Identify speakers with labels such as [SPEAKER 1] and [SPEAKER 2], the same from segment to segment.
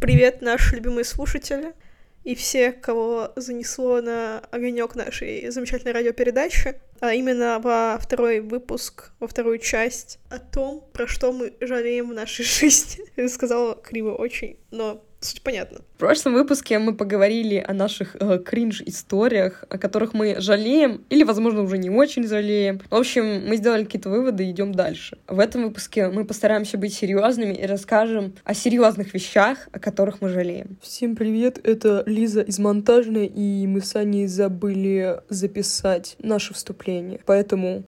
[SPEAKER 1] Привет, наши любимые слушатели и все, кого занесло на огонек нашей замечательной радиопередачи, а именно во второй выпуск, во вторую часть о том, про что мы жалеем в нашей жизни. Я сказала криво очень, но Суть понятна.
[SPEAKER 2] В прошлом выпуске мы поговорили о наших э, кринж-историях, о которых мы жалеем или, возможно, уже не очень жалеем. В общем, мы сделали какие-то выводы и идем дальше. В этом выпуске мы постараемся быть серьезными и расскажем о серьезных вещах, о которых мы жалеем.
[SPEAKER 3] Всем привет, это Лиза из монтажной, и мы с Аней забыли записать наше вступление. Поэтому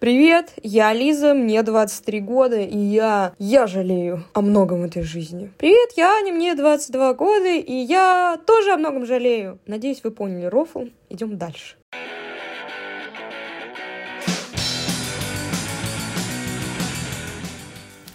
[SPEAKER 2] Привет, я Лиза, мне 23 года, и я... я жалею о многом в этой жизни. Привет, я Аня, мне 22 года, и я тоже о многом жалею. Надеюсь, вы поняли рофл. Идем дальше.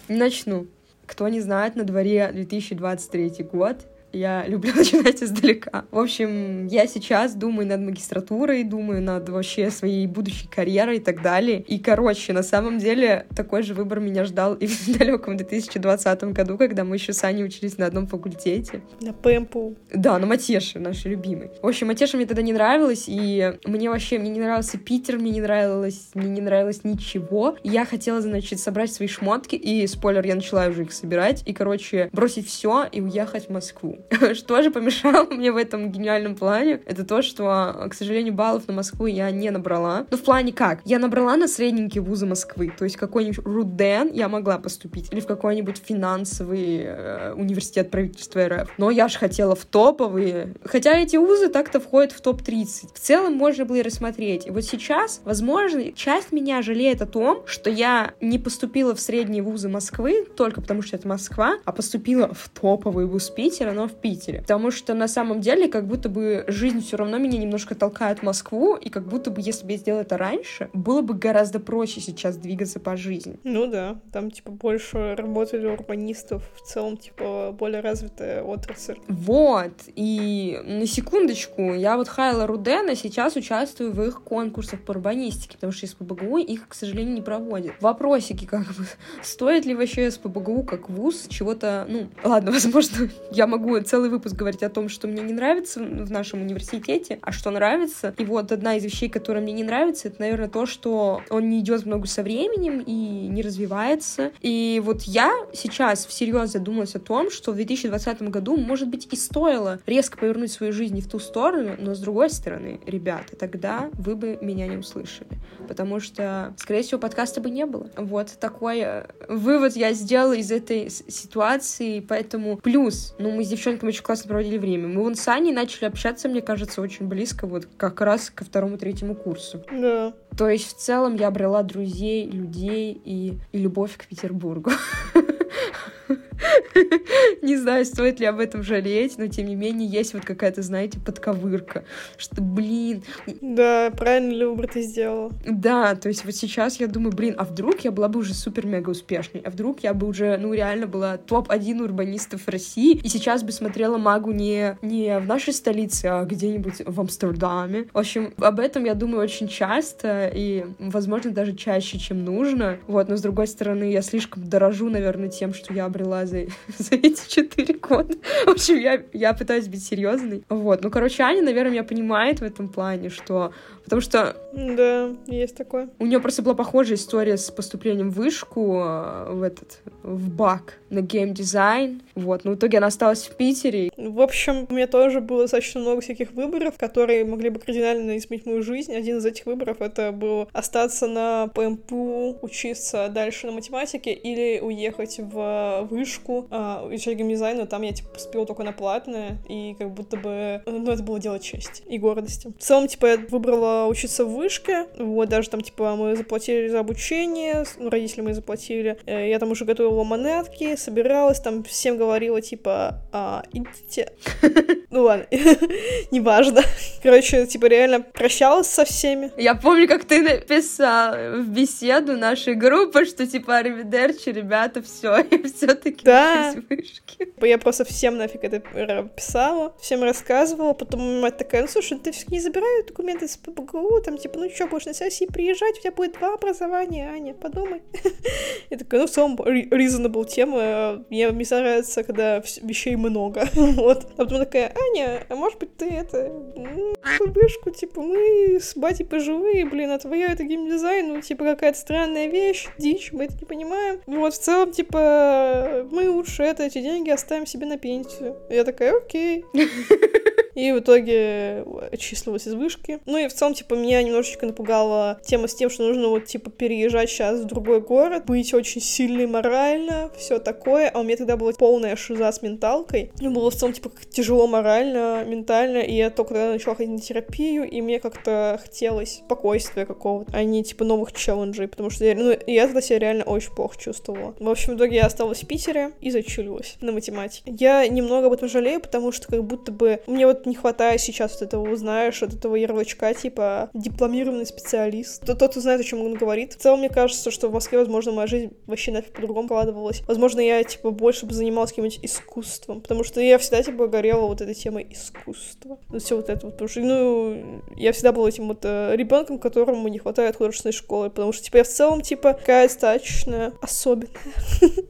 [SPEAKER 2] Начну. Кто не знает, на дворе 2023 год, я люблю начинать издалека. В общем, я сейчас думаю над магистратурой, думаю над вообще своей будущей карьерой и так далее. И, короче, на самом деле, такой же выбор меня ждал и в далеком 2020 году, когда мы еще с Аней учились на одном факультете.
[SPEAKER 1] На ПМПУ.
[SPEAKER 2] Да, на Матеше, нашей любимой. В общем, Матеша мне тогда не нравилась, и мне вообще, мне не нравился Питер, мне не нравилось, мне не нравилось ничего. Я хотела, значит, собрать свои шмотки, и, спойлер, я начала уже их собирать, и, короче, бросить все и уехать в Москву. Что же помешало мне в этом гениальном плане? Это то, что, к сожалению, баллов на Москву я не набрала. Ну, в плане как? Я набрала на средненькие вузы Москвы. То есть какой-нибудь РУДЕН я могла поступить. Или в какой-нибудь финансовый э, университет правительства РФ. Но я же хотела в топовые. Хотя эти вузы так-то входят в топ-30. В целом можно было и рассмотреть. И вот сейчас, возможно, часть меня жалеет о том, что я не поступила в средние вузы Москвы только потому, что это Москва, а поступила в топовый вуз Питера, но в Питере. Потому что на самом деле как будто бы жизнь все равно меня немножко толкает в Москву, и как будто бы если бы я сделала это раньше, было бы гораздо проще сейчас двигаться по жизни.
[SPEAKER 1] Ну да, там типа больше работали урбанистов, в целом типа более развитая отрасль.
[SPEAKER 2] Вот, и на секундочку, я вот Хайла Рудена сейчас участвую в их конкурсах по урбанистике, потому что СПБГУ их, к сожалению, не проводит. Вопросики как бы, стоит ли вообще СПБГУ как вуз чего-то, ну, ладно, возможно, я могу целый выпуск говорить о том, что мне не нравится в нашем университете, а что нравится. И вот одна из вещей, которая мне не нравится, это, наверное, то, что он не идет много со временем и не развивается. И вот я сейчас всерьез задумалась о том, что в 2020 году, может быть, и стоило резко повернуть свою жизнь не в ту сторону, но с другой стороны, ребята, тогда вы бы меня не услышали. Потому что, скорее всего, подкаста бы не было. Вот такой э, вывод я сделала из этой ситуации, поэтому плюс, ну, мы с девчонками очень классно проводили время. Мы вон с Аней начали общаться, мне кажется, очень близко, вот как раз ко второму-третьему курсу.
[SPEAKER 1] Да.
[SPEAKER 2] То есть в целом я обрела друзей, людей и, и любовь к Петербургу. Не знаю, стоит ли об этом жалеть, но тем не менее есть вот какая-то, знаете, подковырка, что, блин...
[SPEAKER 1] Да, правильно ли выбор ты сделала.
[SPEAKER 2] Да, то есть вот сейчас я думаю, блин, а вдруг я была бы уже супер-мега успешной, а вдруг я бы уже, ну, реально была топ-1 урбанистов России, и сейчас бы смотрела магу не, не в нашей столице, а где-нибудь в Амстердаме. В общем, об этом я думаю очень часто, и, возможно, даже чаще, чем нужно. Вот, но с другой стороны, я слишком дорожу, наверное, тем, что я обрела за, за эти четыре года. В общем, я, я пытаюсь быть серьезной. Вот. Ну, короче, Аня, наверное, меня понимает в этом плане, что Потому что...
[SPEAKER 1] Да, есть такое.
[SPEAKER 2] У нее просто была похожая история с поступлением в вышку, э, в этот, в БАК, на геймдизайн. Вот, но в итоге она осталась в Питере.
[SPEAKER 1] В общем, у меня тоже было достаточно много всяких выборов, которые могли бы кардинально изменить мою жизнь. Один из этих выборов — это был остаться на ПМПУ, учиться дальше на математике или уехать в вышку, э, изучать геймдизайн, но там я, типа, поступила только на платное, и как будто бы, ну, это было дело чести и гордости. В целом, типа, я выбрала учиться в вышке, вот, даже там, типа, мы заплатили за обучение, ну, родители мы заплатили, э, я там уже готовила монетки, собиралась, там всем говорила, типа, а, идите. Ну ладно, неважно. Короче, типа реально прощалась со всеми.
[SPEAKER 2] Я помню, как ты написал в беседу нашей группы, что типа аривидерчи, ребята, все, я все-таки
[SPEAKER 1] Да.
[SPEAKER 2] вышки.
[SPEAKER 1] Я просто всем нафиг это писала, всем рассказывала, потом мать такая, ну слушай, ты все не забирай документы с ПБГУ, там типа, ну что, будешь на сессии приезжать, у тебя будет два образования, Аня, подумай. Я такая, ну в целом reasonable тема, мне, мне нравится, когда вещей много, вот. А потом такая, Аня, а может быть ты это, м, вышку, типа, мы с батей пожилые, блин, а твоя это геймдизайн, ну типа какая-то странная вещь, дичь, мы это не понимаем. Вот, в целом, типа, мы лучше это, эти деньги оставим себе на пенсию. Я такая, окей. И в итоге отчислилась из вышки. Ну и в целом, типа, меня немножечко напугала тема с тем, что нужно вот, типа, переезжать сейчас в другой город, быть очень сильной морально, все такое. А у меня тогда была полная шиза с менталкой. Мне было в целом, типа, тяжело морально, ментально, и я только тогда начала ходить на терапию, и мне как-то хотелось спокойствия какого-то, а не, типа, новых челленджей, потому что я, ну, я тогда себя реально очень плохо чувствовала. В общем, в итоге я осталась в Питере и зачилилась на математике. Я немного об этом жалею, потому что как будто бы мне вот не хватает сейчас вот этого, знаешь, вот этого ярлычка, типа, дипломированный специалист. Тот, тот, кто знает, о чем он говорит. В целом, мне кажется, что в Москве, возможно, моя жизнь вообще нафиг по-другому складывалась. Возможно, я, типа, больше бы занималась каким-нибудь искусством, потому что я всегда, типа, горела вот этой темой искусства. Ну, все вот это вот, потому что, ну, я всегда была этим вот э, ребенком, которому не хватает художественной школы, потому что, типа, я в целом, типа, какая достаточно особенная.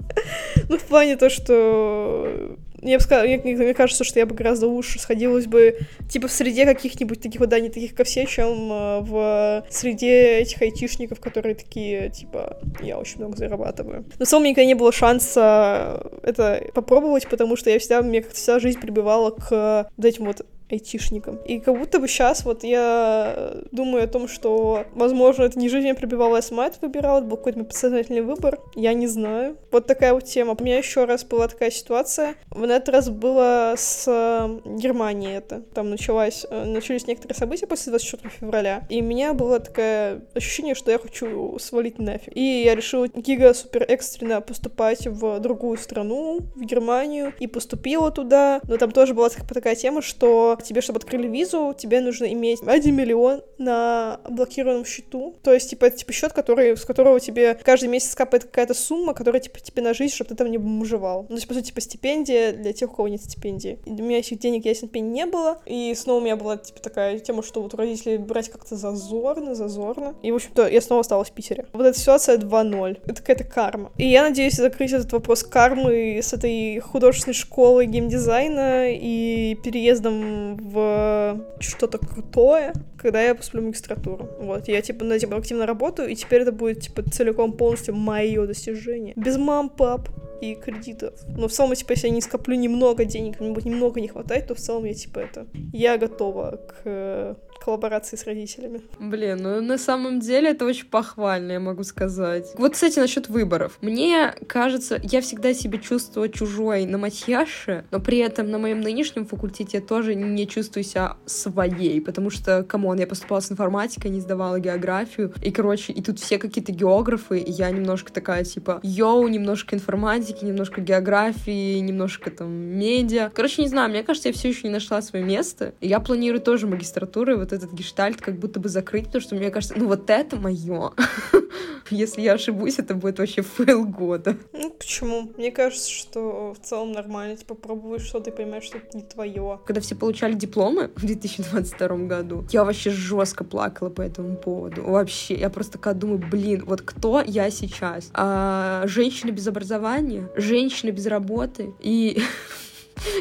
[SPEAKER 1] Ну, в плане то, что я бы сказала, мне, мне кажется, что я бы гораздо лучше сходилась бы, типа, в среде каких-нибудь таких вот, да, не таких, как все, чем э, в среде этих айтишников, которые такие, типа, я очень много зарабатываю. Но в целом у меня никогда не было шанса это попробовать, потому что я всегда, мне как-то вся жизнь прибивала к вот этим вот айтишникам. И как будто бы сейчас вот я думаю о том, что, возможно, это не жизнь меня пробивала, а сама это выбирала, это был какой-то мой подсознательный выбор, я не знаю. Вот такая вот тема. У меня еще раз была такая ситуация, в этот раз было с э, Германией это. Там началась, э, начались некоторые события после 24 февраля, и у меня было такое ощущение, что я хочу свалить нафиг. И я решила гига супер экстренно поступать в другую страну, в Германию, и поступила туда, но там тоже была так- такая тема, что тебе, чтобы открыли визу, тебе нужно иметь 1 миллион на блокированном счету. То есть, типа, это типа счет, который, с которого тебе каждый месяц капает какая-то сумма, которая, типа, тебе на жизнь, чтобы ты там не бомжевал. Ну, по сути, типа, стипендия для тех, у кого нет стипендии. И у меня этих денег, пень, не было. И снова у меня была, типа, такая тема, что вот у родителей брать как-то зазорно, зазорно. И, в общем-то, я снова осталась в Питере. Вот эта ситуация 2-0. Это какая-то карма. И я надеюсь закрыть этот вопрос кармы с этой художественной школы геймдизайна и переездом в что-то крутое, когда я поступлю в магистратуру. Вот, я, типа, над этим активно работаю, и теперь это будет, типа, целиком полностью мое достижение. Без мам, пап и кредитов. Но в целом, типа, если я не скоплю немного денег, мне будет немного не хватает, то в целом я, типа, это... Я готова к э, коллаборации с родителями.
[SPEAKER 2] Блин, ну на самом деле это очень похвально, я могу сказать. Вот, кстати, насчет выборов. Мне кажется, я всегда себя чувствую чужой на матьяше, но при этом на моем нынешнем факультете я тоже не чувствую себя своей, потому что, come on, я поступала с информатикой, не сдавала географию, и, короче, и тут все какие-то географы, и я немножко такая, типа, yo, немножко информатики, немножко географии, немножко там медиа. Короче, не знаю, мне кажется, я все еще не нашла свое место. И я планирую тоже магистратуру, и вот этот гештальт как будто бы закрыть, потому что мне кажется, ну вот это мое. Если я ошибусь, это будет вообще fail года.
[SPEAKER 1] Ну, почему? Мне кажется, что в целом нормально. Типа, пробуешь что-то и понимаешь, что это не твое.
[SPEAKER 2] Когда все получали дипломы в 2022 году, я вообще жестко плакала по этому поводу. Вообще, я просто такая думаю, блин, вот кто я сейчас? А, женщина без образования, женщина без работы и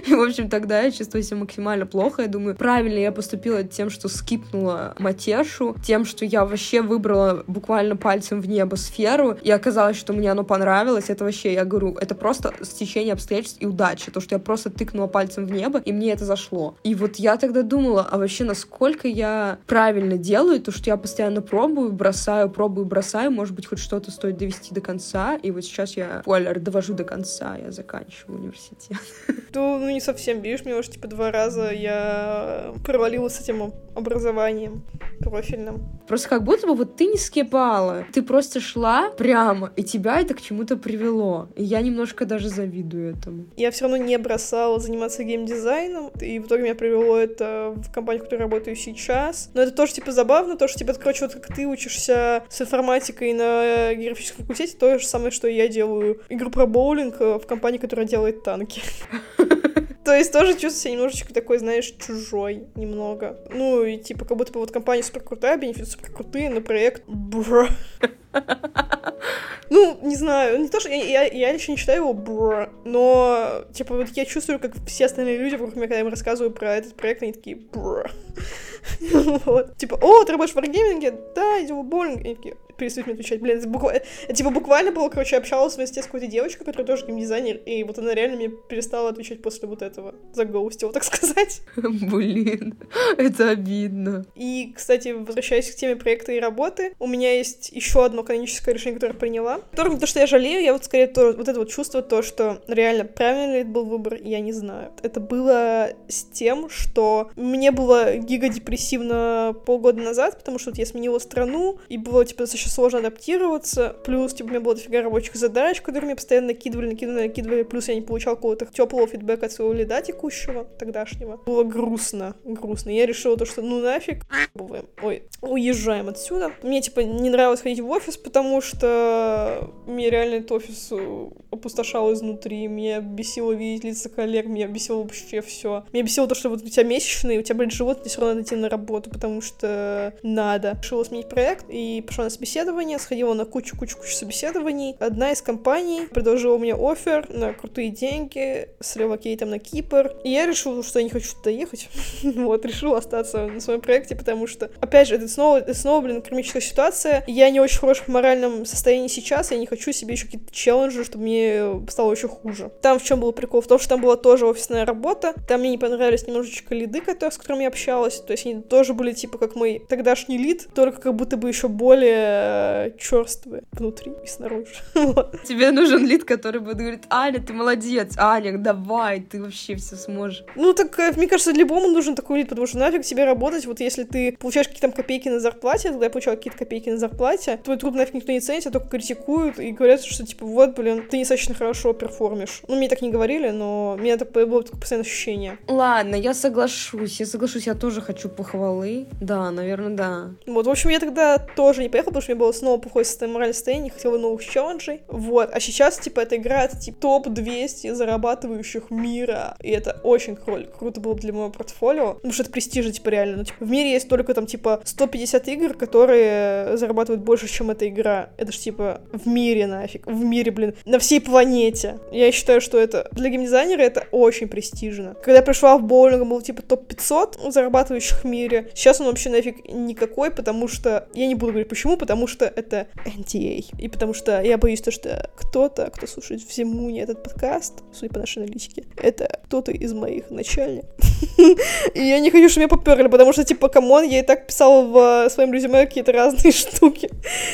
[SPEAKER 2] И, в общем, тогда я чувствую себя максимально плохо. Я думаю, правильно я поступила тем, что скипнула матешу, тем, что я вообще выбрала буквально пальцем в небо сферу, и оказалось, что мне оно понравилось. Это вообще, я говорю, это просто стечение обстоятельств и удачи. То, что я просто тыкнула пальцем в небо, и мне это зашло. И вот я тогда думала, а вообще, насколько я правильно делаю, то, что я постоянно пробую, бросаю, пробую, бросаю, может быть, хоть что-то стоит довести до конца, и вот сейчас я, спойлер, довожу до конца, я заканчиваю университет.
[SPEAKER 1] Ну, ну, не совсем, видишь, мне уже, типа, два раза я провалилась с этим образованием. профильном.
[SPEAKER 2] Просто как будто бы вот ты не скипала, ты просто шла прямо, и тебя это к чему-то привело. И я немножко даже завидую этому.
[SPEAKER 1] Я все равно не бросала заниматься геймдизайном, и в итоге меня привело это в компанию, в которой работаю сейчас. Но это тоже, типа, забавно, то, что, типа, короче, вот как ты учишься с информатикой на географическом факультете, то же самое, что я делаю игру про боулинг э, в компании, которая делает танки. То есть тоже чувствую себя немножечко такой, знаешь, чужой немного. Ну, и типа, как будто бы вот компания супер крутая, бенефиты супер крутые, но проект... Бра. Ну, не знаю, не то, что я, я, я лично не считаю его бра, но, типа, вот я чувствую, как все остальные люди вокруг меня, когда я им рассказываю про этот проект, они такие бра. Вот. Типа, о, ты работаешь в варгейминге? Да, иди в боулинг. Они такие, перестают мне отвечать. Блин, это буквально... типа, буквально было, короче, общалась вместе с какой-то девочкой, которая тоже геймдизайнер, и вот она реально мне перестала отвечать после вот этого. Загоустила, так сказать.
[SPEAKER 2] Блин, это обидно.
[SPEAKER 1] И, кстати, возвращаясь к теме проекта и работы, у меня есть еще одно каноническое решение, которое я приняла. Которое не то, что я жалею, я вот скорее то, вот это вот чувство, то, что реально правильно ли это был выбор, я не знаю. Это было с тем, что мне было гига-депрессивно полгода назад, потому что вот я сменила страну, и было, типа, достаточно сложно адаптироваться, плюс, типа, у меня было дофига рабочих задач, которые мне постоянно накидывали, накидывали, накидывали, плюс я не получал какого-то теплого фидбэка от своего лида текущего, тогдашнего. Было грустно, грустно. Я решила то, что ну нафиг, ой, уезжаем отсюда. Мне, типа, не нравилось ходить в офис, потому что мне реально этот офис опустошал изнутри, меня бесило видеть лица коллег, меня бесило вообще все. Меня бесило то, что вот у тебя месячные, у тебя, блин, живот, тебе все равно надо идти на работу, потому что надо. Решила сменить проект и пошла на собеседование, сходила на кучу-кучу-кучу собеседований. Одна из компаний предложила мне офер на крутые деньги с релокейтом на Кипр. И я решила, что я не хочу туда ехать. вот, решила остаться на своем проекте, потому что, опять же, это снова, это снова, блин, кармическая ситуация. Я не очень в хорошем моральном состоянии сейчас, я не хочу себе еще какие-то челленджи, чтобы мне стало еще хуже. Там в чем был прикол? В том, что там была тоже офисная работа, там мне не понравились немножечко лиды, которые, с которыми я общалась, то есть они тоже были типа как мой тогдашний лид, только как будто бы еще более э, черствые внутри и снаружи.
[SPEAKER 2] Тебе нужен лид, который будет говорить, Аня, ты молодец, Аня, давай, ты вообще все сможешь.
[SPEAKER 1] Ну так, э, мне кажется, любому нужен такой лид, потому что нафиг тебе работать, вот если ты получаешь какие-то копейки на зарплате, тогда я получала какие-то копейки на зарплате, твой труд нафиг никто не ценит, а только критикуют и говорят, что типа вот, блин, ты недостаточно хорошо перформишь. Ну, мне так не говорили, но у меня так было такое постоянное ощущение.
[SPEAKER 2] Ладно, я соглашусь, я соглашусь, я тоже хочу похвалы. Да, наверное, да.
[SPEAKER 1] Вот, в общем, я тогда тоже не поехала, потому что меня было снова плохое моральное состояние, хотела новых челленджей. Вот, а сейчас, типа, эта игра, это, типа, топ-200 зарабатывающих мира, и это очень кру- круто было бы для моего портфолио, потому что это престижно, типа, реально. Ну, типа, в мире есть только, там, типа, 150 игр, которые зарабатывают больше, чем эта игра. Это ж, типа, в мире нафиг, в мире, блин, на всей планете. Я считаю, что это для геймдизайнера это очень престижно. Когда я пришла в боулинг, был типа топ-500 зарабатывающих в мире. Сейчас он вообще нафиг никакой, потому что... Я не буду говорить почему, потому что это NTA. И потому что я боюсь то, что кто-то, кто слушает в Зимуне этот подкаст, судя по нашей аналитике, это кто-то из моих начальников. И я не хочу, чтобы меня поперли, потому что, типа, камон, я и так писала в своем резюме какие-то разные штуки.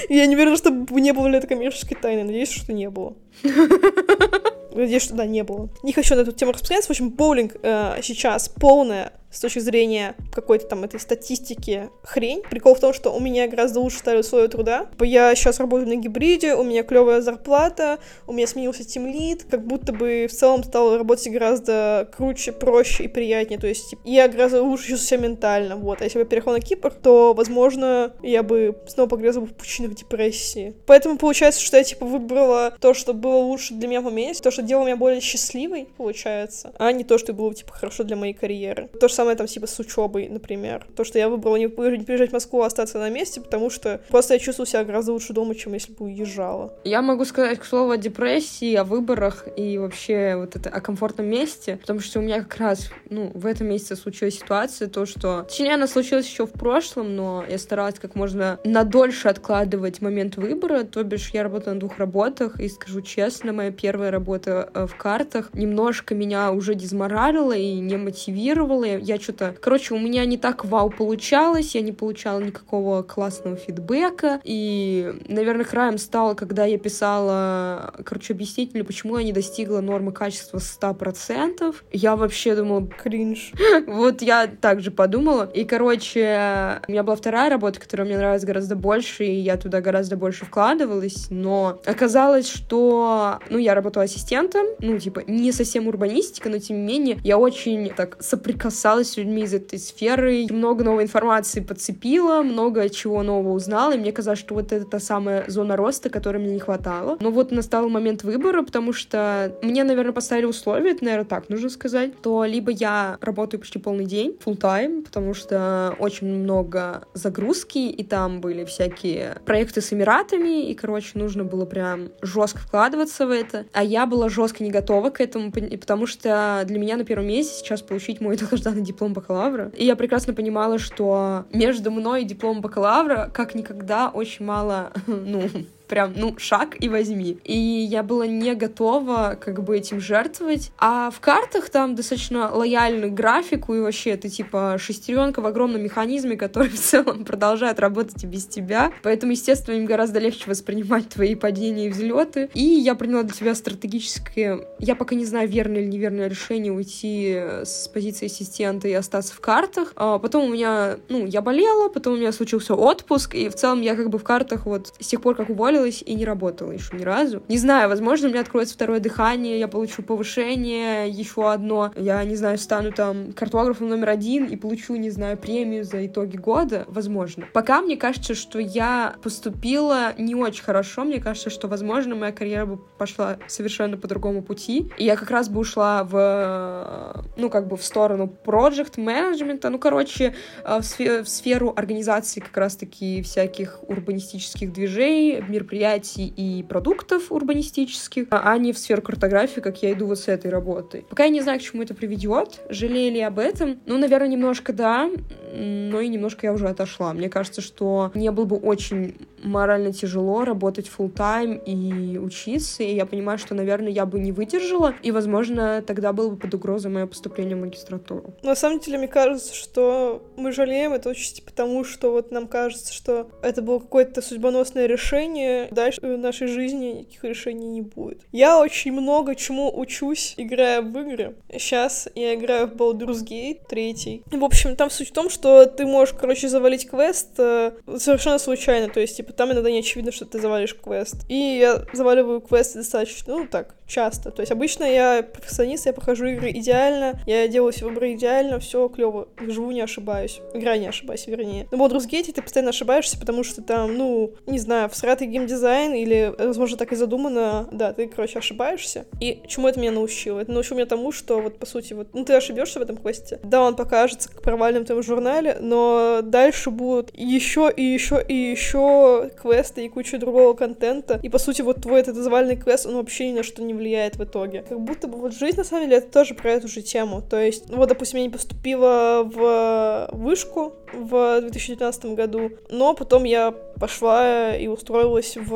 [SPEAKER 1] И я не уверена, что не было ли это коммерческой тайной. Надеюсь, что не было. Надеюсь, что да, не было. Не хочу на эту тему распространяться. В общем, боулинг э, сейчас полная с точки зрения какой-то там этой статистики хрень. Прикол в том, что у меня гораздо лучше стали условия труда. Я сейчас работаю на гибриде, у меня клевая зарплата, у меня сменился тимлид, как будто бы в целом стало работать гораздо круче, проще и приятнее. То есть я гораздо лучше чувствую себя ментально. Вот. А если бы я переехала на Кипр, то, возможно, я бы снова погрязла в пучинах депрессии. Поэтому получается, что я типа выбрала то, что было лучше для меня в моменте, то, что делало меня более счастливой, получается, а не то, что было типа хорошо для моей карьеры. То же самое там типа с учебой, например. То, что я выбрала не переезжать в Москву, а остаться на месте, потому что просто я чувствую себя гораздо лучше дома, чем если бы уезжала.
[SPEAKER 2] Я могу сказать, к слову, о депрессии, о выборах и вообще вот это о комфортном месте, потому что у меня как раз, ну, в этом месяце случилась ситуация, то, что... Точнее, она случилась еще в прошлом, но я старалась как можно надольше откладывать момент выбора, то бишь я работала на двух работах, и скажу честно, моя первая работа э, в картах немножко меня уже дезморалила и не мотивировала. Я я что-то... Короче, у меня не так вау получалось, я не получала никакого классного фидбэка, и, наверное, краем стало, когда я писала, короче, объяснительную, почему я не достигла нормы качества 100%. Я вообще думала...
[SPEAKER 1] Кринж.
[SPEAKER 2] Вот я также подумала. И, короче, у меня была вторая работа, которая мне нравилась гораздо больше, и я туда гораздо больше вкладывалась, но оказалось, что, ну, я работала ассистентом, ну, типа, не совсем урбанистика, но, тем не менее, я очень так соприкасалась с людьми из этой сферы, много новой информации подцепила, много чего нового узнала, и мне казалось, что вот это та самая зона роста, которой мне не хватало. Но вот настал момент выбора, потому что мне, наверное, поставили условия, это, наверное, так нужно сказать, то либо я работаю почти полный день, full time, потому что очень много загрузки, и там были всякие проекты с Эмиратами, и, короче, нужно было прям жестко вкладываться в это. А я была жестко не готова к этому, потому что для меня на первом месте сейчас получить мой долгожданный диплом бакалавра. И я прекрасно понимала, что между мной и дипломом бакалавра как никогда очень мало, ну, прям, ну, шаг и возьми. И я была не готова как бы этим жертвовать. А в картах там достаточно лояльный графику, и вообще это типа шестеренка в огромном механизме, который в целом продолжает работать и без тебя. Поэтому, естественно, им гораздо легче воспринимать твои падения и взлеты. И я приняла для себя стратегическое... Я пока не знаю, верное или неверное решение уйти с позиции ассистента и остаться в картах. А потом у меня, ну, я болела, потом у меня случился отпуск, и в целом я как бы в картах вот с тех пор, как уволилась, уволилась и не работала еще ни разу. Не знаю, возможно, у меня откроется второе дыхание, я получу повышение, еще одно, я, не знаю, стану там картографом номер один и получу, не знаю, премию за итоги года, возможно. Пока мне кажется, что я поступила не очень хорошо, мне кажется, что, возможно, моя карьера бы пошла совершенно по другому пути, и я как раз бы ушла в, ну, как бы в сторону проект менеджмента ну, короче, э, в, сферу, организации как раз-таки всяких урбанистических движений, мероприятий и продуктов урбанистических, а не в сферу картографии, как я иду вот с этой работой. Пока я не знаю, к чему это приведет, жалели об этом. Ну, наверное, немножко да, но и немножко я уже отошла. Мне кажется, что мне было бы очень морально тяжело работать full тайм и учиться, и я понимаю, что, наверное, я бы не выдержала, и, возможно, тогда было бы под угрозой мое поступление в магистратуру.
[SPEAKER 1] На самом деле, мне кажется, что мы жалеем это очень потому, что вот нам кажется, что это было какое-то судьбоносное решение, дальше в нашей жизни никаких решений не будет. Я очень много чему учусь, играя в игры. Сейчас я играю в Baldur's Gate 3. В общем, там суть в том, что ты можешь, короче, завалить квест э, совершенно случайно, то есть, типа, там иногда не очевидно, что ты завалишь квест. И я заваливаю квесты достаточно, ну, так, часто. То есть обычно я перфекционист, я прохожу игры идеально, я делаю все выборы идеально, все клево, живу, не ошибаюсь. Игра не ошибаюсь, вернее. На Baldur's Gate ты постоянно ошибаешься, потому что там, ну, не знаю, всратый геймдизайн или, возможно, так и задумано, да, ты, короче, ошибаешься. И чему это меня научило? Это научило меня тому, что вот, по сути, вот, ну, ты ошибешься в этом квесте. Да, он покажется провальным в твоем журнале, но дальше будут еще и еще и еще квесты и куча другого контента. И, по сути, вот твой этот заваленный квест, он вообще ни на что не влияет в итоге. Как будто бы вот жизнь, на самом деле, это тоже про эту же тему. То есть, вот, допустим, я не поступила в вышку в 2019 году, но потом я пошла и устроилась в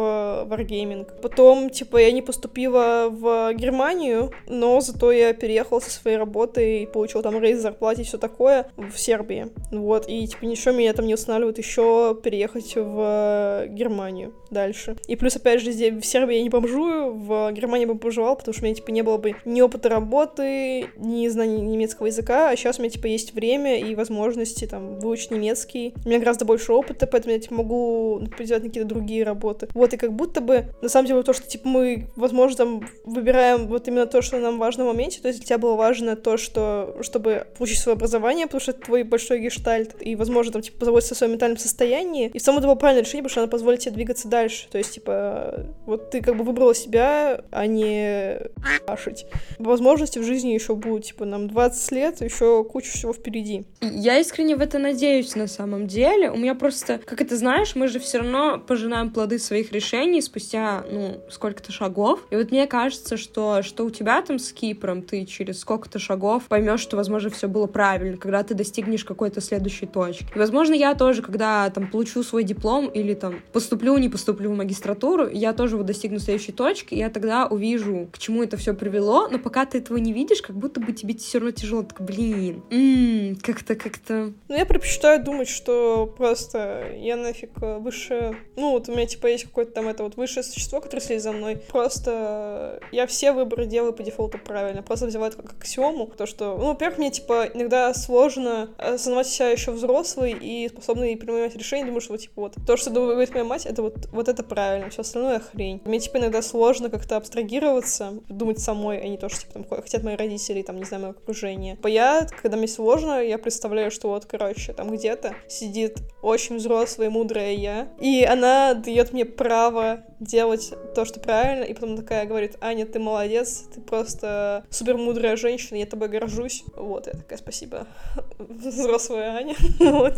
[SPEAKER 1] Wargaming. Потом, типа, я не поступила в Германию, но зато я переехала со своей работы и получила там рейс зарплаты и все такое в Сербии. Вот, и, типа, ничего меня там не устанавливает еще переехать в Германию дальше. И плюс, опять же, здесь в Сербии я не бомжую, в Германии бы бомжевал, потому что у меня, типа, не было бы ни опыта работы, ни знаний немецкого языка, а сейчас у меня, типа, есть время и возможности, там, выучить немецкий. У меня гораздо больше опыта, поэтому я, типа, могу делать какие-то другие работы. Вот, и как будто бы, на самом деле, то, что, типа, мы, возможно, там, выбираем вот именно то, что нам важно в моменте, то есть для тебя было важно то, что, чтобы получить свое образование, потому что это твой большой гештальт, и, возможно, там, типа, позаботиться о своем ментальном состоянии, и в целом это было правильное решение, потому что оно позволит тебе двигаться дальше, то есть, типа, вот ты как бы выбрала себя, а не ашить. Возможности в жизни еще будут, типа, нам 20 лет, еще куча всего впереди.
[SPEAKER 2] Я искренне в это надеюсь на самом деле. У меня просто, как это знаешь, мы же все равно пожинаем плоды своих решений спустя, ну, сколько-то шагов. И вот мне кажется, что что у тебя там с Кипром, ты через сколько-то шагов поймешь, что, возможно, все было правильно, когда ты достигнешь какой-то следующей точки. И, возможно, я тоже, когда там получу свой диплом или там поступлю, не поступлю в магистратуру, я тоже вот достигну следующей точки, и я тогда увижу, к чему это все привело, но пока ты этого не видишь, как будто бы тебе все равно тяжело, так, блин, как-то, как-то...
[SPEAKER 1] Ну, я предпочитаю думать, что просто я нафиг выше... Ну, вот у меня, типа, есть какое-то там это вот высшее существо, которое следит за мной. Просто я все выборы делаю по дефолту правильно. Просто взяла это как аксиому. То, что, ну, во-первых, мне, типа, иногда сложно осознавать себя еще взрослый и способный принимать решения. Думаю, что, вот, типа, вот, то, что говорит моя мать, это вот, вот это правильно, все остальное хрень. Мне, типа, иногда сложно как-то абстрагироваться, думать самой, а не то, что, типа, там, хотят мои родители, там, не знаю, мое окружение. Я, когда мне сложно, я представляю, что вот, короче, там где-то сидит очень взрослая, мудрая я, и она дает мне право делать то, что правильно, и потом такая говорит, Аня, ты молодец, ты просто супер мудрая женщина, я тобой горжусь. Вот, я такая, спасибо, взрослая Аня. Вот.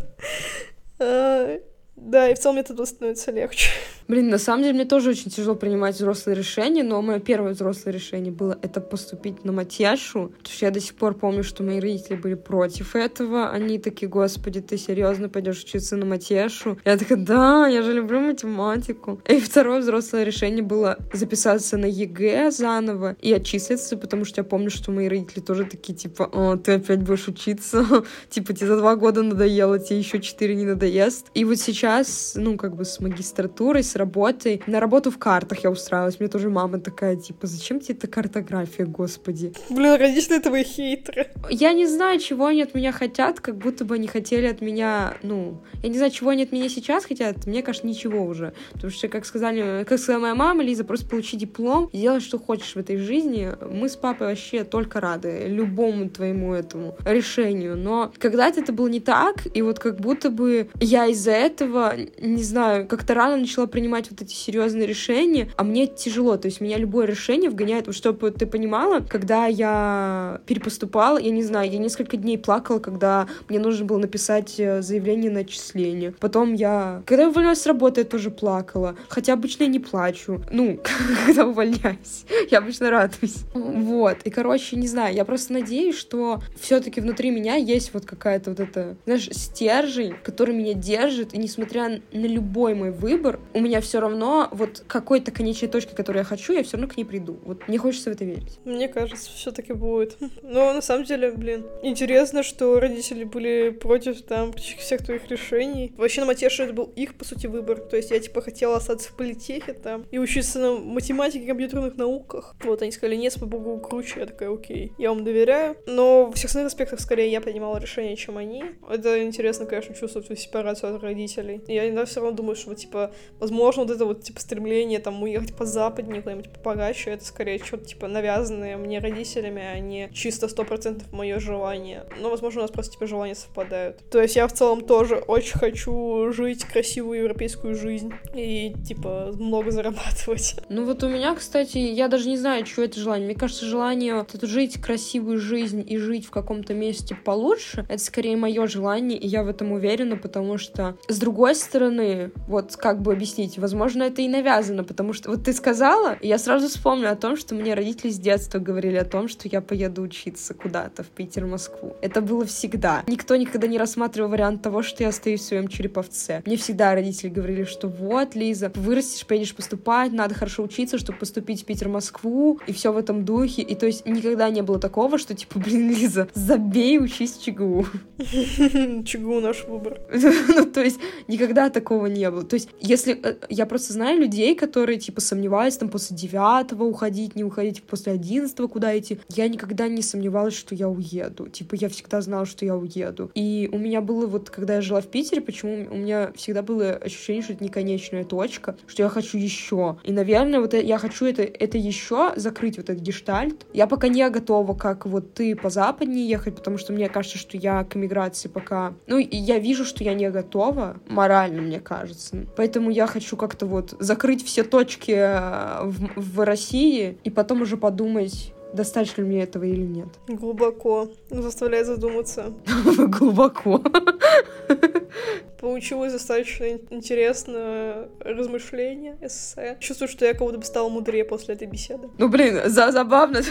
[SPEAKER 1] Да, и в целом мне тогда становится легче.
[SPEAKER 2] Блин, на самом деле мне тоже очень тяжело принимать взрослые решения, но мое первое взрослое решение было это поступить на матьяшу, потому что я до сих пор помню, что мои родители были против этого. Они такие, господи, ты серьезно пойдешь учиться на матьяшу? Я такая, да, я же люблю математику. И второе взрослое решение было записаться на ЕГЭ заново и отчислиться, потому что я помню, что мои родители тоже такие, типа, О, ты опять будешь учиться, типа, тебе за два года надоело, тебе еще четыре не надоест. И вот сейчас, ну, как бы с магистратурой, с работой. На работу в картах я устраивалась. Мне тоже мама такая, типа, зачем тебе эта картография, господи?
[SPEAKER 1] Блин, родители твои хейтеры.
[SPEAKER 2] Я не знаю, чего они от меня хотят, как будто бы они хотели от меня, ну, я не знаю, чего они от меня сейчас хотят, мне кажется, ничего уже. Потому что, как сказали, как сказала моя мама, Лиза, просто получи диплом и делай, что хочешь в этой жизни. Мы с папой вообще только рады любому твоему этому решению. Но когда-то это было не так, и вот как будто бы я из-за этого, не знаю, как-то рано начала принимать вот эти серьезные решения, а мне тяжело, то есть меня любое решение вгоняет, вот чтобы ты понимала, когда я перепоступала, я не знаю, я несколько дней плакала, когда мне нужно было написать э, заявление на отчисление. Потом я, когда увольнялась с работы, я тоже плакала, хотя обычно я не плачу, ну, когда увольняюсь, я обычно радуюсь. Вот, и, короче, не знаю, я просто надеюсь, что все-таки внутри меня есть вот какая-то вот эта, знаешь, стержень, который меня держит, и несмотря на любой мой выбор, у меня все равно вот какой-то конечной точки, которую я хочу, я все равно к ней приду. Вот мне хочется в это верить.
[SPEAKER 1] Мне кажется, все-таки будет. Но на самом деле, блин, интересно, что родители были против там всех твоих решений. Вообще на Матеше это был их, по сути, выбор. То есть я, типа, хотела остаться в политехе там и учиться на математике и компьютерных науках. Вот, они сказали, нет, по богу, круче. Я такая, окей, я вам доверяю. Но в всех остальных аспектах, скорее, я принимала решение, чем они. Это интересно, конечно, чувствовать сепарацию от родителей. И я иногда все равно думаю, что, типа, возможно, вот это вот, типа, стремление, там, уехать по западнее, куда-нибудь побогаче, это скорее что-то, типа, навязанное мне родителями, а не чисто сто процентов мое желание. Но, возможно, у нас просто, типа, желания совпадают. То есть я в целом тоже очень хочу жить красивую европейскую жизнь и, типа, много зарабатывать.
[SPEAKER 2] Ну вот у меня, кстати, я даже не знаю, чего это желание. Мне кажется, желание это жить красивую жизнь и жить в каком-то месте получше, это скорее мое желание, и я в этом уверена, потому что, с другой стороны, вот как бы объяснить. Возможно, это и навязано, потому что вот ты сказала, и я сразу вспомню о том, что мне родители с детства говорили о том, что я поеду учиться куда-то в Питер, Москву. Это было всегда. Никто никогда не рассматривал вариант того, что я остаюсь в своем череповце. Мне всегда родители говорили, что вот, Лиза, вырастешь, поедешь поступать, надо хорошо учиться, чтобы поступить в Питер, Москву, и все в этом духе. И то есть никогда не было такого, что типа, блин, Лиза, забей, учись в ЧГУ.
[SPEAKER 1] ЧГУ наш выбор.
[SPEAKER 2] Ну, то есть никогда такого не было. То есть если э, я просто знаю людей, которые, типа, сомневались там после девятого уходить, не уходить, после одиннадцатого куда идти. Я никогда не сомневалась, что я уеду. Типа, я всегда знала, что я уеду. И у меня было вот, когда я жила в Питере, почему у меня всегда было ощущение, что это не конечная точка, что я хочу еще. И, наверное, вот я хочу это, это еще закрыть, вот этот гештальт. Я пока не готова, как вот ты по западнее ехать, потому что мне кажется, что я к эмиграции пока... Ну, я вижу, что я не готова, морально, мне кажется. Поэтому я хочу как-то вот закрыть все точки э, в, в России и потом уже подумать, достаточно ли мне этого или нет.
[SPEAKER 1] Глубоко. Заставляет задуматься.
[SPEAKER 2] Глубоко.
[SPEAKER 1] Получилось достаточно интересное размышление, эссе. Чувствую, что я будто бы стала мудрее после этой беседы.
[SPEAKER 2] Ну, блин, за забавно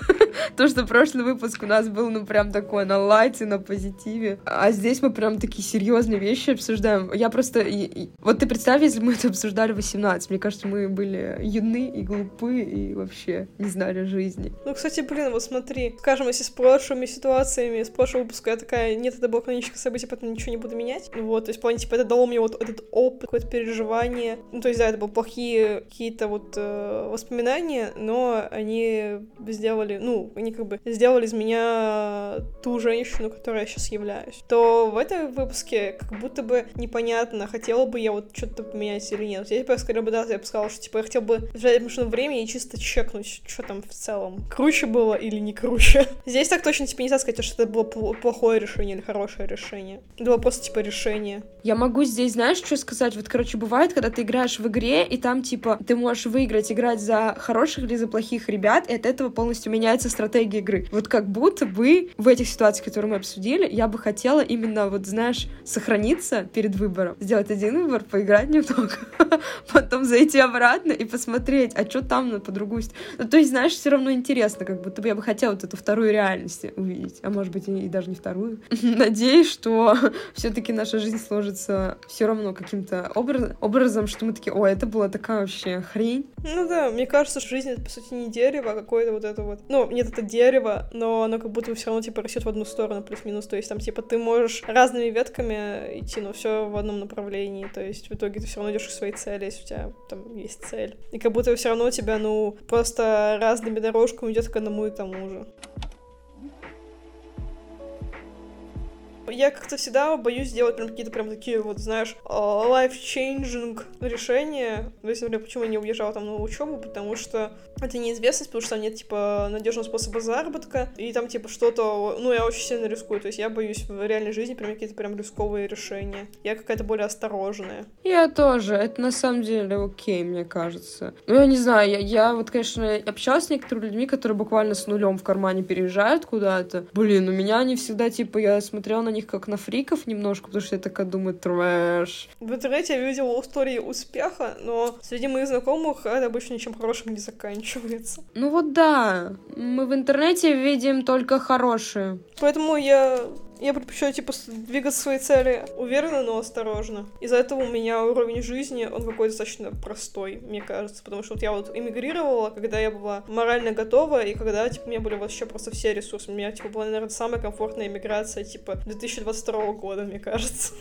[SPEAKER 2] то, что прошлый выпуск у нас был, ну, прям такой на лайте, на позитиве. А здесь мы прям такие серьезные вещи обсуждаем. Я просто... И, и... Вот ты представь, если мы это обсуждали в 18. Мне кажется, мы были юны и глупы, и вообще не знали жизни.
[SPEAKER 1] Ну, кстати, блин, вот смотри. Скажем, если с прошлыми ситуациями, с прошлого выпуска я такая, нет, это было хроническое событие, поэтому ничего не буду менять. Вот, есть, в плане, типа, это дало мне вот этот опыт, какое-то переживание. Ну, то есть, да, это были плохие какие-то вот э, воспоминания, но они сделали, ну, они как бы сделали из меня ту женщину, которая я сейчас являюсь. То в этом выпуске как будто бы непонятно, хотела бы я вот что-то поменять или нет. Я бы скорее бы, да, я бы сказала, что, типа, я хотела бы взять машину времени и чисто чекнуть, что там в целом. Круче было или не круче. Здесь так точно, типа, нельзя сказать, что это было плохое решение или хорошее решение. Это было просто, типа, решение.
[SPEAKER 2] Я могу здесь, знаешь, что сказать? Вот, короче, бывает, когда ты играешь в игре, и там, типа, ты можешь выиграть, играть за хороших или за плохих ребят, и от этого полностью меняется стратегия игры. Вот как будто бы в этих ситуациях, которые мы обсудили, я бы хотела именно, вот, знаешь, сохраниться перед выбором, сделать один выбор, поиграть немного, потом зайти обратно и посмотреть, а что там на по другую ну, То есть, знаешь, все равно интересно, как будто бы я бы хотела вот эту вторую реальность увидеть, а может быть и даже не вторую. Надеюсь, что все-таки наша жизнь сложится все равно каким-то образ, образом, что мы такие, о, это была такая вообще хрень.
[SPEAKER 1] Ну да, мне кажется, что жизнь это, по сути, не дерево, а какое-то вот это вот... Ну, нет, это дерево, но оно как будто все равно, типа, растет в одну сторону, плюс-минус. То есть там, типа, ты можешь разными ветками идти, но все в одном направлении. То есть в итоге ты все равно идешь к своей цели, если у тебя там есть цель. И как будто все равно тебя, ну, просто разными дорожками идет к одному и тому же. Я как-то всегда боюсь сделать прям какие-то прям такие вот, знаешь, а, life-changing решения. То есть, например, почему я не уезжала там на учебу, потому что это неизвестность, потому что там нет, типа, надежного способа заработка, и там, типа, что-то, ну, я очень сильно рискую, то есть я боюсь в реальной жизни принимать какие-то прям рисковые решения. Я какая-то более осторожная.
[SPEAKER 2] Я тоже, это на самом деле окей, мне кажется. Ну, я не знаю, я, я вот, конечно, общалась с некоторыми людьми, которые буквально с нулем в кармане переезжают куда-то. Блин, у меня они всегда, типа, я смотрела на них как на фриков немножко, потому что я такая думаю, трэш.
[SPEAKER 1] В интернете я видела истории успеха, но среди моих знакомых это обычно ничем хорошим не заканчивается.
[SPEAKER 2] Ну вот да, мы в интернете видим только хорошие.
[SPEAKER 1] Поэтому я я предпочитаю, типа, двигаться к своей цели уверенно, но осторожно. Из-за этого у меня уровень жизни, он какой-то достаточно простой, мне кажется. Потому что вот я вот эмигрировала, когда я была морально готова, и когда, типа, у меня были вообще просто все ресурсы. У меня, типа, была, наверное, самая комфортная эмиграция, типа, 2022 года, мне кажется.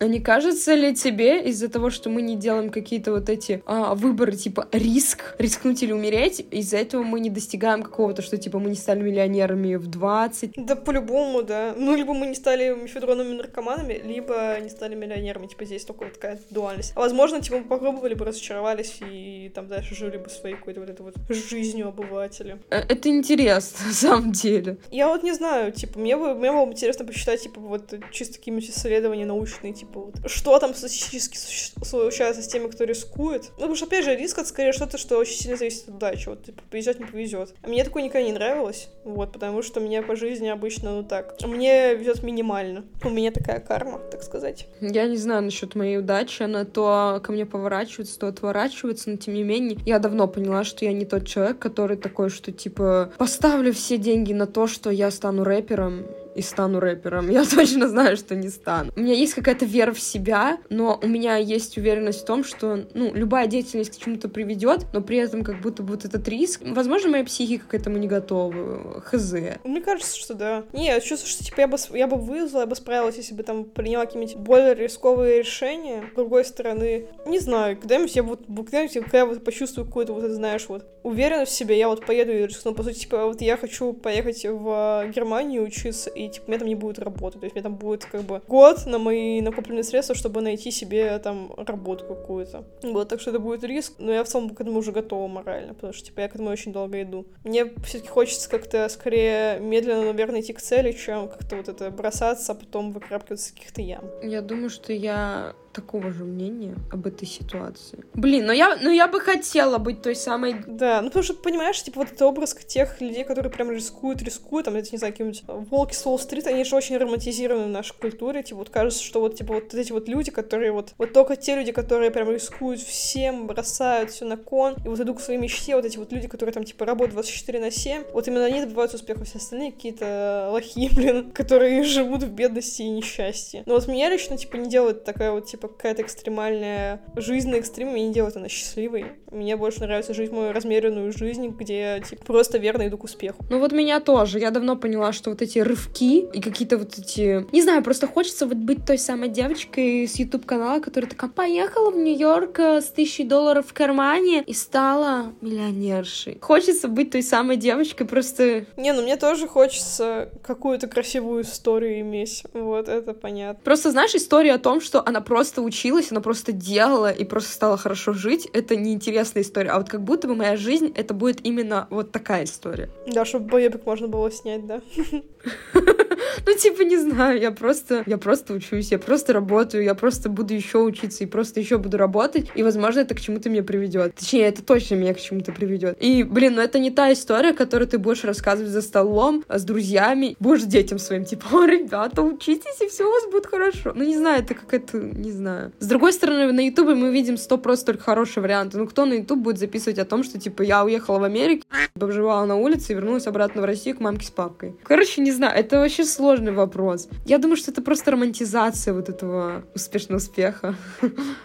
[SPEAKER 2] А не кажется ли тебе из-за того, что мы не делаем какие-то вот эти а, выборы, типа риск, рискнуть или умереть, из-за этого мы не достигаем какого-то, что типа мы не стали миллионерами в 20?
[SPEAKER 1] Да по-любому, да. Ну, либо мы не стали мифедронами наркоманами, либо не стали миллионерами. Типа здесь только вот такая дуальность. А возможно, типа мы попробовали бы, разочаровались и там дальше жили бы своей какой-то вот этой вот жизнью обывателя.
[SPEAKER 2] Э, это интересно, на самом деле.
[SPEAKER 1] Я вот не знаю, типа, мне, бы, мне было бы интересно посчитать, типа, вот чисто какие-нибудь исследования научные, типа, вот, что там статистически случается с теми, кто рискует. Ну, потому что, опять же, риск это скорее что-то, что очень сильно зависит от удачи. Вот, типа, повезет, не повезет. А мне такое никогда не нравилось, вот, потому что мне по жизни обычно, ну, так. Мне везет минимально. У меня такая карма, так сказать.
[SPEAKER 2] Я не знаю насчет моей удачи. Она то ко мне поворачивается, то отворачивается, но тем не менее, я давно поняла, что я не тот человек, который такой, что, типа, поставлю все деньги на то, что я стану рэпером, и стану рэпером. Я точно знаю, что не стану. У меня есть какая-то вера в себя, но у меня есть уверенность в том, что, ну, любая деятельность к чему-то приведет, но при этом как будто вот этот риск... Возможно, моя психика к этому не готова. Хз.
[SPEAKER 1] Мне кажется, что да. Не, я чувствую, что, типа, я бы, я бы вывезла, я бы справилась, если бы там приняла какие-нибудь более рисковые решения. С другой стороны, не знаю, когда-нибудь я вот, когда-нибудь, когда я вот почувствую какую-то вот, знаешь, вот, уверенность в себе, я вот поеду и рискну. По сути, типа, вот я хочу поехать в Германию учиться, и, типа, у меня там не будет работы. То есть, меня там будет, как бы, год на мои накопленные средства, чтобы найти себе, там, работу какую-то. Вот, так что это будет риск, но я в целом к этому уже готова морально, потому что, типа, я к этому очень долго иду. Мне все-таки хочется как-то скорее медленно, наверное, идти к цели, чем как-то вот это бросаться, а потом выкрапливаться из каких-то ям.
[SPEAKER 2] Я думаю, что я такого же мнения об этой ситуации. Блин, но я, но я бы хотела быть той самой...
[SPEAKER 1] Да, ну потому что, понимаешь, типа вот этот образ тех людей, которые прям рискуют, рискуют, там, эти, не знаю, какие-нибудь волки с Уолл-стрит, они же очень романтизированы в нашей культуре, типа вот кажется, что вот, типа вот эти вот люди, которые вот, вот только те люди, которые прям рискуют всем, бросают все на кон, и вот идут к своей мечте, вот эти вот люди, которые там, типа, работают 24 на 7, вот именно они добиваются успеха, все остальные какие-то лохи, блин, которые живут в бедности и несчастье. Но вот меня лично, типа, не делает такая вот, типа, какая-то экстремальная жизнь на экстреме, меня не делает она счастливой. Мне больше нравится жить мою размеренную жизнь, где, типа, просто верно иду к успеху.
[SPEAKER 2] Ну вот меня тоже. Я давно поняла, что вот эти рывки и какие-то вот эти... Не знаю, просто хочется вот быть той самой девочкой с YouTube-канала, которая такая поехала в Нью-Йорк э, с тысячей долларов в кармане и стала миллионершей. Хочется быть той самой девочкой, просто...
[SPEAKER 1] Не, ну мне тоже хочется какую-то красивую историю иметь. Вот, это понятно.
[SPEAKER 2] Просто знаешь историю о том, что она просто училась, она просто делала и просто стала хорошо жить, это неинтересная история. А вот как будто бы моя жизнь, это будет именно вот такая история.
[SPEAKER 1] Да, чтобы боебик можно было снять, да.
[SPEAKER 2] Ну, типа, не знаю, я просто, я просто учусь, я просто работаю, я просто буду еще учиться и просто еще буду работать, и, возможно, это к чему-то меня приведет. Точнее, это точно меня к чему-то приведет. И, блин, ну это не та история, которую ты будешь рассказывать за столом а с друзьями, будешь детям своим, типа, о, ребята, учитесь, и все у вас будет хорошо. Ну, не знаю, это какая-то, не знаю. С другой стороны, на Ютубе мы видим сто просто только хорошие варианты. Ну, кто на Ютуб будет записывать о том, что, типа, я уехала в Америку, обживала на улице и вернулась обратно в Россию к мамке с папкой. Короче, не знаю, это вообще сложный вопрос. Я думаю, что это просто романтизация вот этого успешного успеха.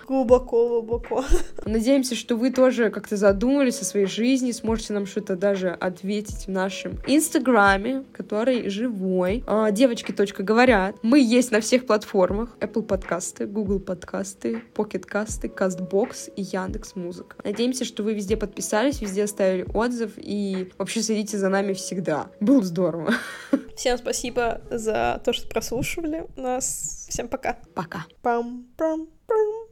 [SPEAKER 1] Глубоко, глубоко.
[SPEAKER 2] Надеемся, что вы тоже как-то задумались о своей жизни, сможете нам что-то даже ответить в нашем инстаграме, который живой. А, девочки. говорят. Мы есть на всех платформах. Apple подкасты, Google подкасты, Pocket касты, CastBox и Яндекс Музыка. Надеемся, что вы везде подписались, везде оставили отзыв и вообще следите за нами всегда. Было здорово.
[SPEAKER 1] Всем спасибо за то, что прослушивали нас. Всем пока.
[SPEAKER 2] Пока.
[SPEAKER 1] Пам-пам-пам.